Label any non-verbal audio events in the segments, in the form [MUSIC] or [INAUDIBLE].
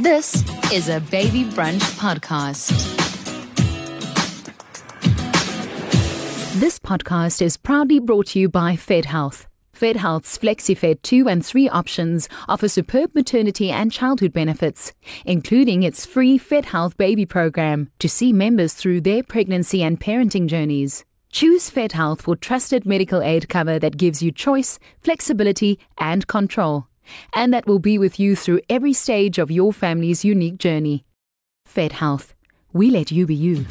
This is a Baby Brunch podcast. This podcast is proudly brought to you by Fed Health. Fed Health's FlexiFed 2 and 3 options offer superb maternity and childhood benefits, including its free Fed Health baby program to see members through their pregnancy and parenting journeys. Choose Fed Health for trusted medical aid cover that gives you choice, flexibility, and control and that will be with you through every stage of your family's unique journey. Fed Health. We let you be you.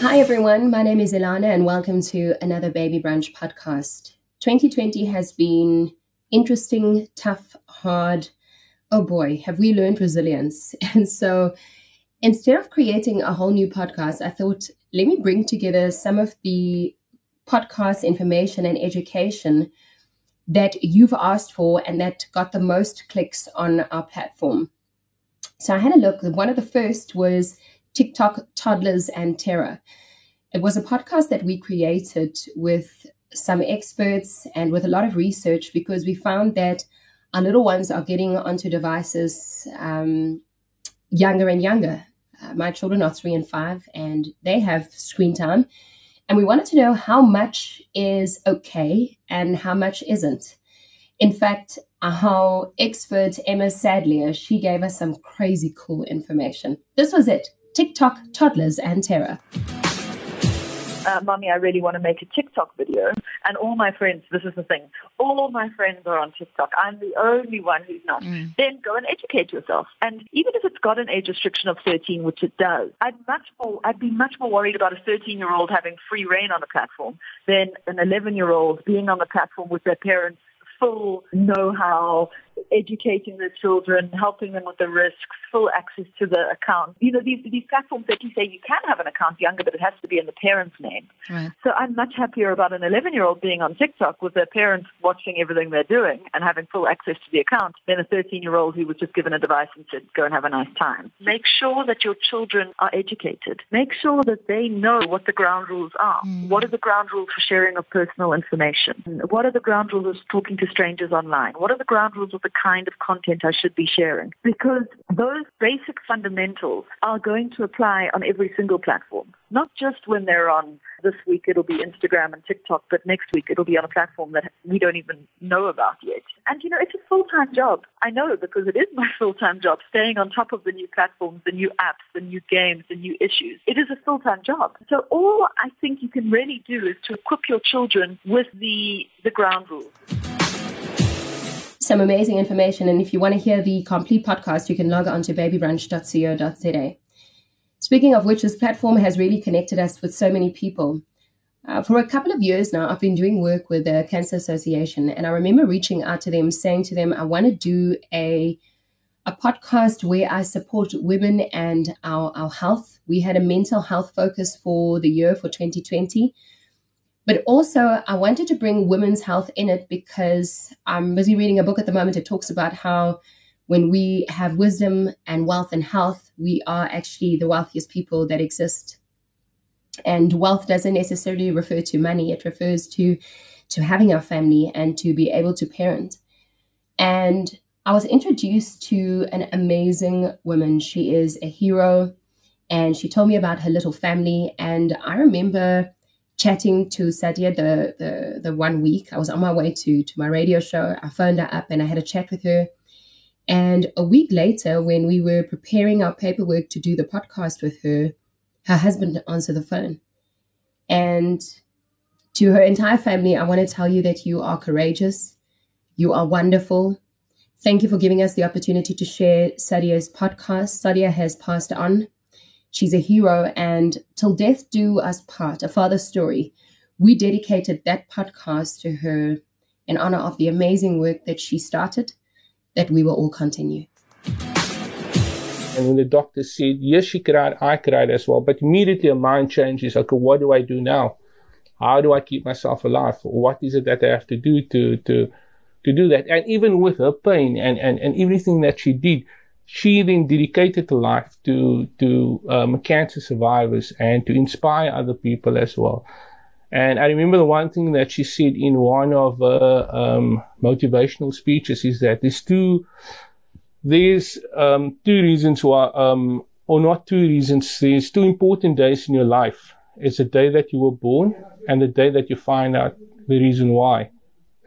Hi, everyone. My name is Ilana, and welcome to another Baby Brunch podcast. 2020 has been interesting, tough, hard. Oh boy, have we learned resilience. [LAUGHS] And so instead of creating a whole new podcast, I thought, let me bring together some of the podcast information and education that you've asked for and that got the most clicks on our platform. So I had a look. One of the first was TikTok Toddlers and Terror. It was a podcast that we created with some experts and with a lot of research because we found that our little ones are getting onto devices um, younger and younger. Uh, my children are three and five, and they have screen time. And we wanted to know how much is okay and how much isn't. In fact, how expert Emma Sadleir, she gave us some crazy cool information. This was it. TikTok, toddlers, and terror uh, Mommy, I really want to make a TikTok video. And all my friends, this is the thing, all my friends are on TikTok. I'm the only one who's not. Mm. Then go and educate yourself. And even if it's got an age restriction of 13, which it does, I'd much more, I'd be much more worried about a 13 year old having free reign on the platform than an 11 year old being on the platform with their parents full know-how, educating the children, helping them with the risks, full access to the account. You know, these, these platforms that you say you can have an account younger, but it has to be in the parent's name. Right. So I'm much happier about an 11-year-old being on TikTok with their parents watching everything they're doing and having full access to the account than a 13-year-old who was just given a device and said, go and have a nice time. Make sure that your children are educated. Make sure that they know what the ground rules are. Mm. What are the ground rules for sharing of personal information? What are the ground rules of talking to strangers online? What are the ground rules of the kind of content I should be sharing? Because those basic fundamentals are going to apply on every single platform, not just when they're on this week it'll be Instagram and TikTok, but next week it'll be on a platform that we don't even know about yet. And you know, it's a full-time job. I know because it is my [LAUGHS] full-time job, staying on top of the new platforms, the new apps, the new games, the new issues. It is a full-time job. So all I think you can really do is to equip your children with the, the ground rules some amazing information. And if you want to hear the complete podcast, you can log on to babybrunch.co.za. Speaking of which, this platform has really connected us with so many people. Uh, for a couple of years now, I've been doing work with the Cancer Association, and I remember reaching out to them, saying to them, I want to do a a podcast where I support women and our, our health. We had a mental health focus for the year for 2020. But also, I wanted to bring women's health in it because um, I'm busy reading a book at the moment. It talks about how when we have wisdom and wealth and health, we are actually the wealthiest people that exist. And wealth doesn't necessarily refer to money, it refers to, to having a family and to be able to parent. And I was introduced to an amazing woman. She is a hero, and she told me about her little family. And I remember chatting to Sadia the, the the one week. I was on my way to to my radio show. I phoned her up and I had a chat with her. And a week later, when we were preparing our paperwork to do the podcast with her, her husband answered the phone. And to her entire family, I want to tell you that you are courageous. You are wonderful. Thank you for giving us the opportunity to share Sadia's podcast. Sadia has passed on. She's a hero, and Till Death Do Us Part, a father's story. We dedicated that podcast to her in honor of the amazing work that she started, that we will all continue. And when the doctor said, yes, she cried, I cried as well. But immediately her mind changes. Okay, what do I do now? How do I keep myself alive? What is it that I have to do to, to, to do that? And even with her pain and, and, and everything that she did, she then dedicated her life to to um, cancer survivors and to inspire other people as well. And I remember the one thing that she said in one of her um, motivational speeches is that there's two there's um, two reasons why, um, or not two reasons. There's two important days in your life. It's the day that you were born and the day that you find out the reason why.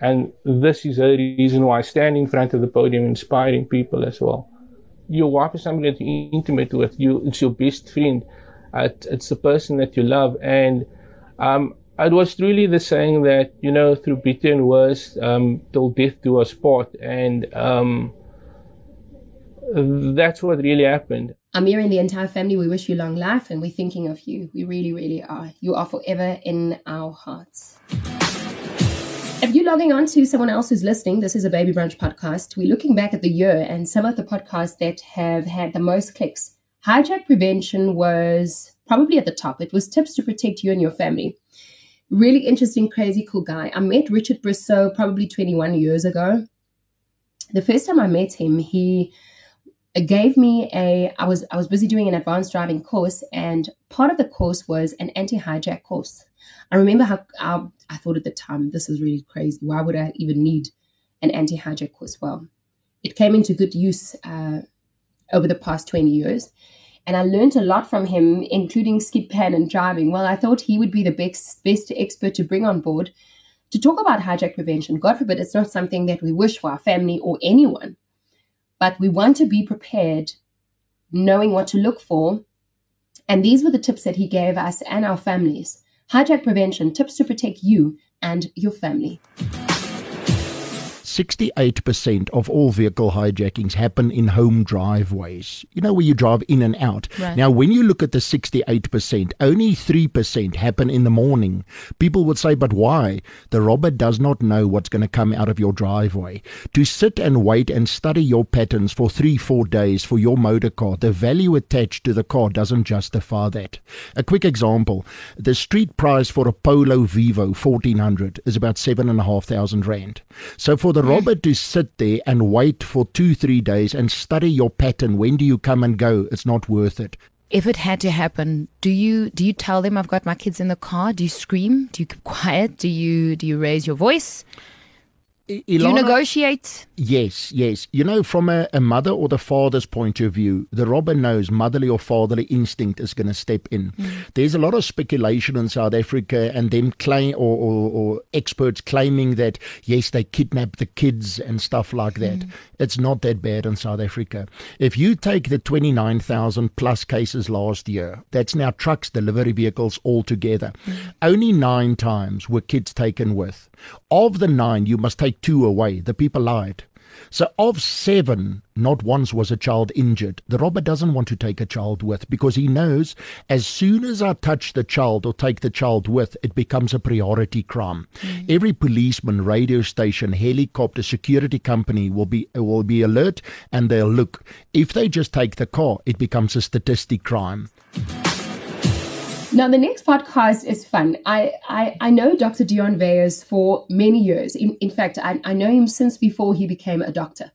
And this is a reason why standing in front of the podium, inspiring people as well. Your wife is somebody that you're intimate with. You, it's your best friend. Uh, it's the person that you love. And um, it was really the saying that, you know, through bitter and worse, um, till death do us part. And um, that's what really happened. Amir and the entire family, we wish you long life and we're thinking of you. We really, really are. You are forever in our hearts. If you're logging on to someone else who's listening, this is a Baby Brunch podcast. We're looking back at the year and some of the podcasts that have had the most clicks. Hijack prevention was probably at the top. It was tips to protect you and your family. Really interesting, crazy, cool guy. I met Richard Brosseau probably 21 years ago. The first time I met him, he gave me a I was I was busy doing an advanced driving course and part of the course was an anti-hijack course. I remember how, how I thought at the time this is really crazy. Why would I even need an anti-hijack course? Well, it came into good use uh, over the past 20 years. And I learned a lot from him, including skid pan and driving. Well, I thought he would be the best, best expert to bring on board to talk about hijack prevention. God forbid it's not something that we wish for our family or anyone, but we want to be prepared, knowing what to look for. And these were the tips that he gave us and our families. Hijack prevention tips to protect you and your family. 68% of all vehicle hijackings happen in home driveways. You know, where you drive in and out. Right. Now, when you look at the 68%, only 3% happen in the morning. People would say, but why? The robber does not know what's going to come out of your driveway. To sit and wait and study your patterns for three, four days for your motor car, the value attached to the car doesn't justify that. A quick example the street price for a Polo Vivo 1400 is about 7,500 Rand. So for the robber to sit there and wait for two, three days and study your pattern. When do you come and go? It's not worth it. If it had to happen, do you do you tell them I've got my kids in the car? Do you scream? Do you keep [LAUGHS] quiet? Do you do you raise your voice? Ilana, Do you negotiate? Yes, yes. You know, from a, a, mother or the father's point of view, the robber knows motherly or fatherly instinct is going to step in. Mm. There's a lot of speculation in South Africa and them claim or, or, or, experts claiming that yes, they kidnap the kids and stuff like that. Mm. It's not that bad in South Africa. If you take the 29,000 plus cases last year, that's now trucks, delivery vehicles altogether. Mm. Only nine times were kids taken with. Of the nine, you must take two away. The people lied. So, of seven, not once was a child injured. The robber doesn't want to take a child with because he knows as soon as I touch the child or take the child with, it becomes a priority crime. Mm. Every policeman, radio station, helicopter, security company will be will be alert and they'll look. If they just take the car, it becomes a statistic crime. Now, the next podcast is fun. I, I, I know Dr. Dion Veyers for many years. In, in fact, I, I know him since before he became a doctor.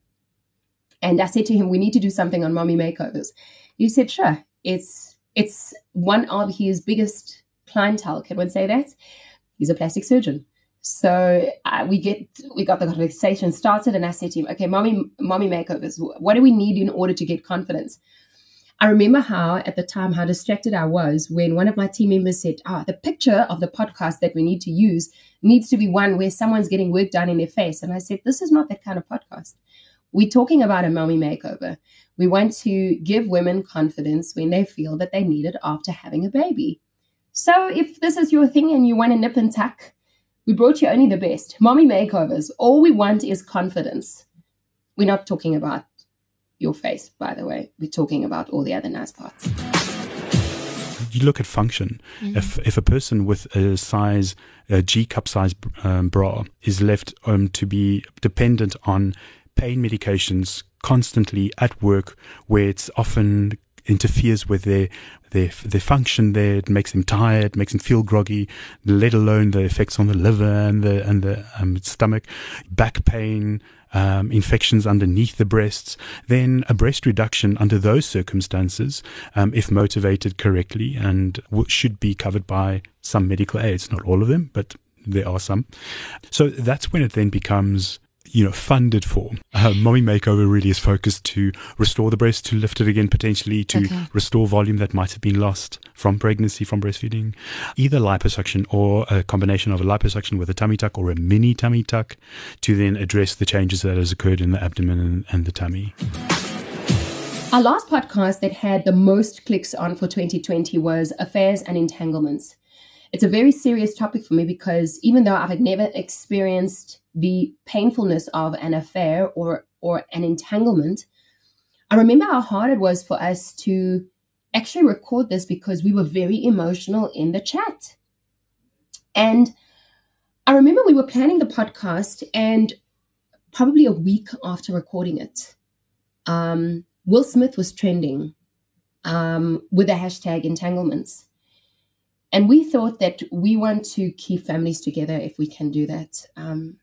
And I said to him, we need to do something on mommy makeovers. He said, sure. It's, it's one of his biggest clientele. Can one say that? He's a plastic surgeon. So uh, we get we got the conversation started, and I said to him, "Okay, mommy, mommy makeovers. What do we need in order to get confidence?" I remember how at the time how distracted I was when one of my team members said, "Ah, the picture of the podcast that we need to use needs to be one where someone's getting work done in their face." And I said, "This is not that kind of podcast. We're talking about a mommy makeover. We want to give women confidence when they feel that they need it after having a baby. So if this is your thing and you want to nip and tuck, we brought you only the best. Mommy makeovers. All we want is confidence. We're not talking about your face, by the way. We're talking about all the other nice parts. You look at function. Mm-hmm. If if a person with a size a G cup size um, bra is left um, to be dependent on pain medications constantly at work, where it's often interferes with their their their function there. It makes them tired, makes them feel groggy. Let alone the effects on the liver and the and the um, stomach, back pain, um, infections underneath the breasts, then a breast reduction under those circumstances, um, if motivated correctly, and w- should be covered by some medical aids. Not all of them, but there are some. So that's when it then becomes you know, funded for. Uh, Mommy Makeover really is focused to restore the breast, to lift it again, potentially to okay. restore volume that might have been lost from pregnancy, from breastfeeding. Either liposuction or a combination of a liposuction with a tummy tuck or a mini tummy tuck to then address the changes that has occurred in the abdomen and, and the tummy. Our last podcast that had the most clicks on for 2020 was Affairs and Entanglements. It's a very serious topic for me because even though I've never experienced the painfulness of an affair or or an entanglement, I remember how hard it was for us to actually record this because we were very emotional in the chat. And I remember we were planning the podcast, and probably a week after recording it, um, Will Smith was trending um, with the hashtag entanglements. And we thought that we want to keep families together if we can do that. Um,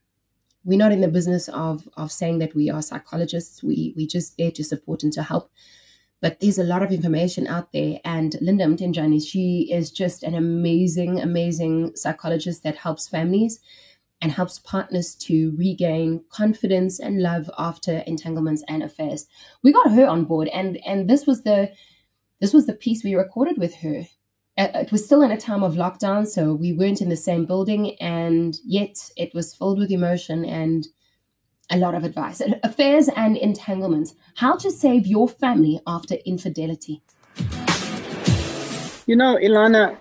we're not in the business of, of saying that we are psychologists. We we just there to support and to help. But there's a lot of information out there. And Linda Mtenjani, she is just an amazing, amazing psychologist that helps families and helps partners to regain confidence and love after entanglements and affairs. We got her on board, and and this was the this was the piece we recorded with her. Uh, it was still in a time of lockdown, so we weren't in the same building, and yet it was filled with emotion and a lot of advice. [LAUGHS] Affairs and entanglements. How to save your family after infidelity. You know, Ilana,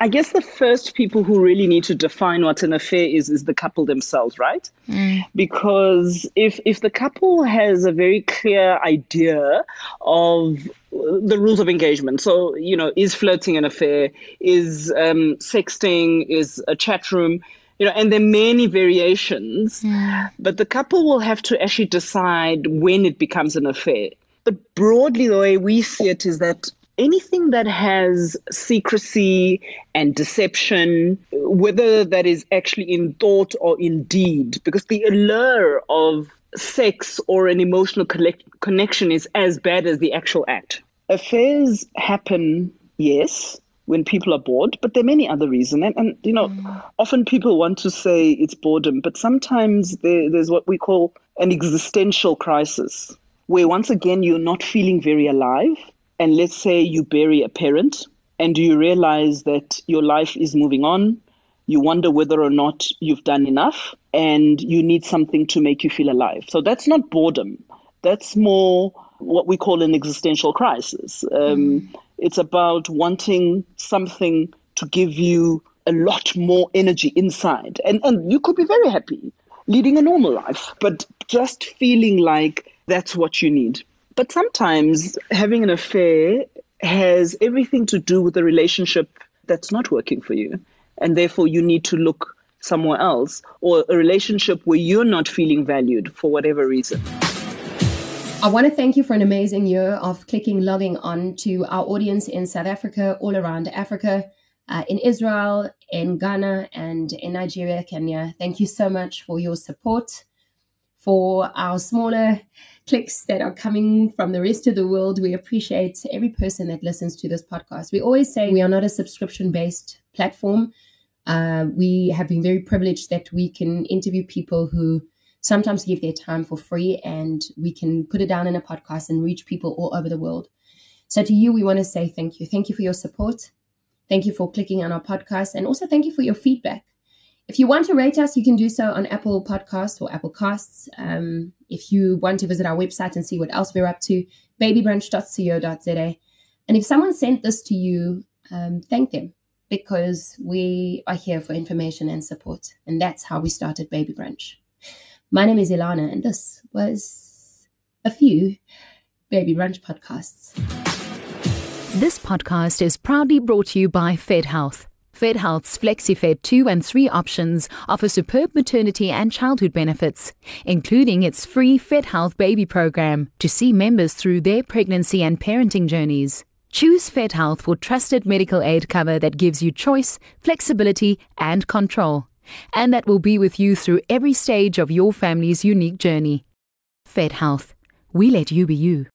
I guess the first people who really need to define what an affair is is the couple themselves, right? Mm. Because if if the couple has a very clear idea of the rules of engagement, so you know, is flirting an affair, is um, sexting, is a chat room, you know, and there are many variations, mm. but the couple will have to actually decide when it becomes an affair. But broadly, the way we see it is that anything that has secrecy and deception, whether that is actually in thought or in deed, because the allure of sex or an emotional collect- connection is as bad as the actual act. Affairs happen, yes, when people are bored, but there are many other reasons. And, and you know, mm. often people want to say it's boredom, but sometimes there, there's what we call an existential crisis, where once again you're not feeling very alive and let's say you bury a parent and you realize that your life is moving on, you wonder whether or not you've done enough and you need something to make you feel alive. So that's not boredom. That's more what we call an existential crisis. Um, mm. It's about wanting something to give you a lot more energy inside. And, and you could be very happy leading a normal life, but just feeling like that's what you need. But sometimes having an affair has everything to do with a relationship that's not working for you. And therefore, you need to look somewhere else or a relationship where you're not feeling valued for whatever reason. I want to thank you for an amazing year of clicking, logging on to our audience in South Africa, all around Africa, uh, in Israel, in Ghana, and in Nigeria, Kenya. Thank you so much for your support. For our smaller clicks that are coming from the rest of the world. We appreciate every person that listens to this podcast. We always say we are not a subscription based platform. Uh, we have been very privileged that we can interview people who sometimes give their time for free and we can put it down in a podcast and reach people all over the world. So, to you, we want to say thank you. Thank you for your support. Thank you for clicking on our podcast and also thank you for your feedback. If you want to rate us, you can do so on Apple Podcasts or Apple Casts. Um, if you want to visit our website and see what else we're up to, babybrunch.co.za. And if someone sent this to you, um, thank them because we are here for information and support. And that's how we started Baby Brunch. My name is Ilana, and this was a few Baby Brunch podcasts. This podcast is proudly brought to you by Fed Health. FedHealth's FlexiFed 2 and 3 options offer superb maternity and childhood benefits, including its free FedHealth baby program to see members through their pregnancy and parenting journeys. Choose FedHealth for trusted medical aid cover that gives you choice, flexibility, and control, and that will be with you through every stage of your family's unique journey. FedHealth. We let you be you.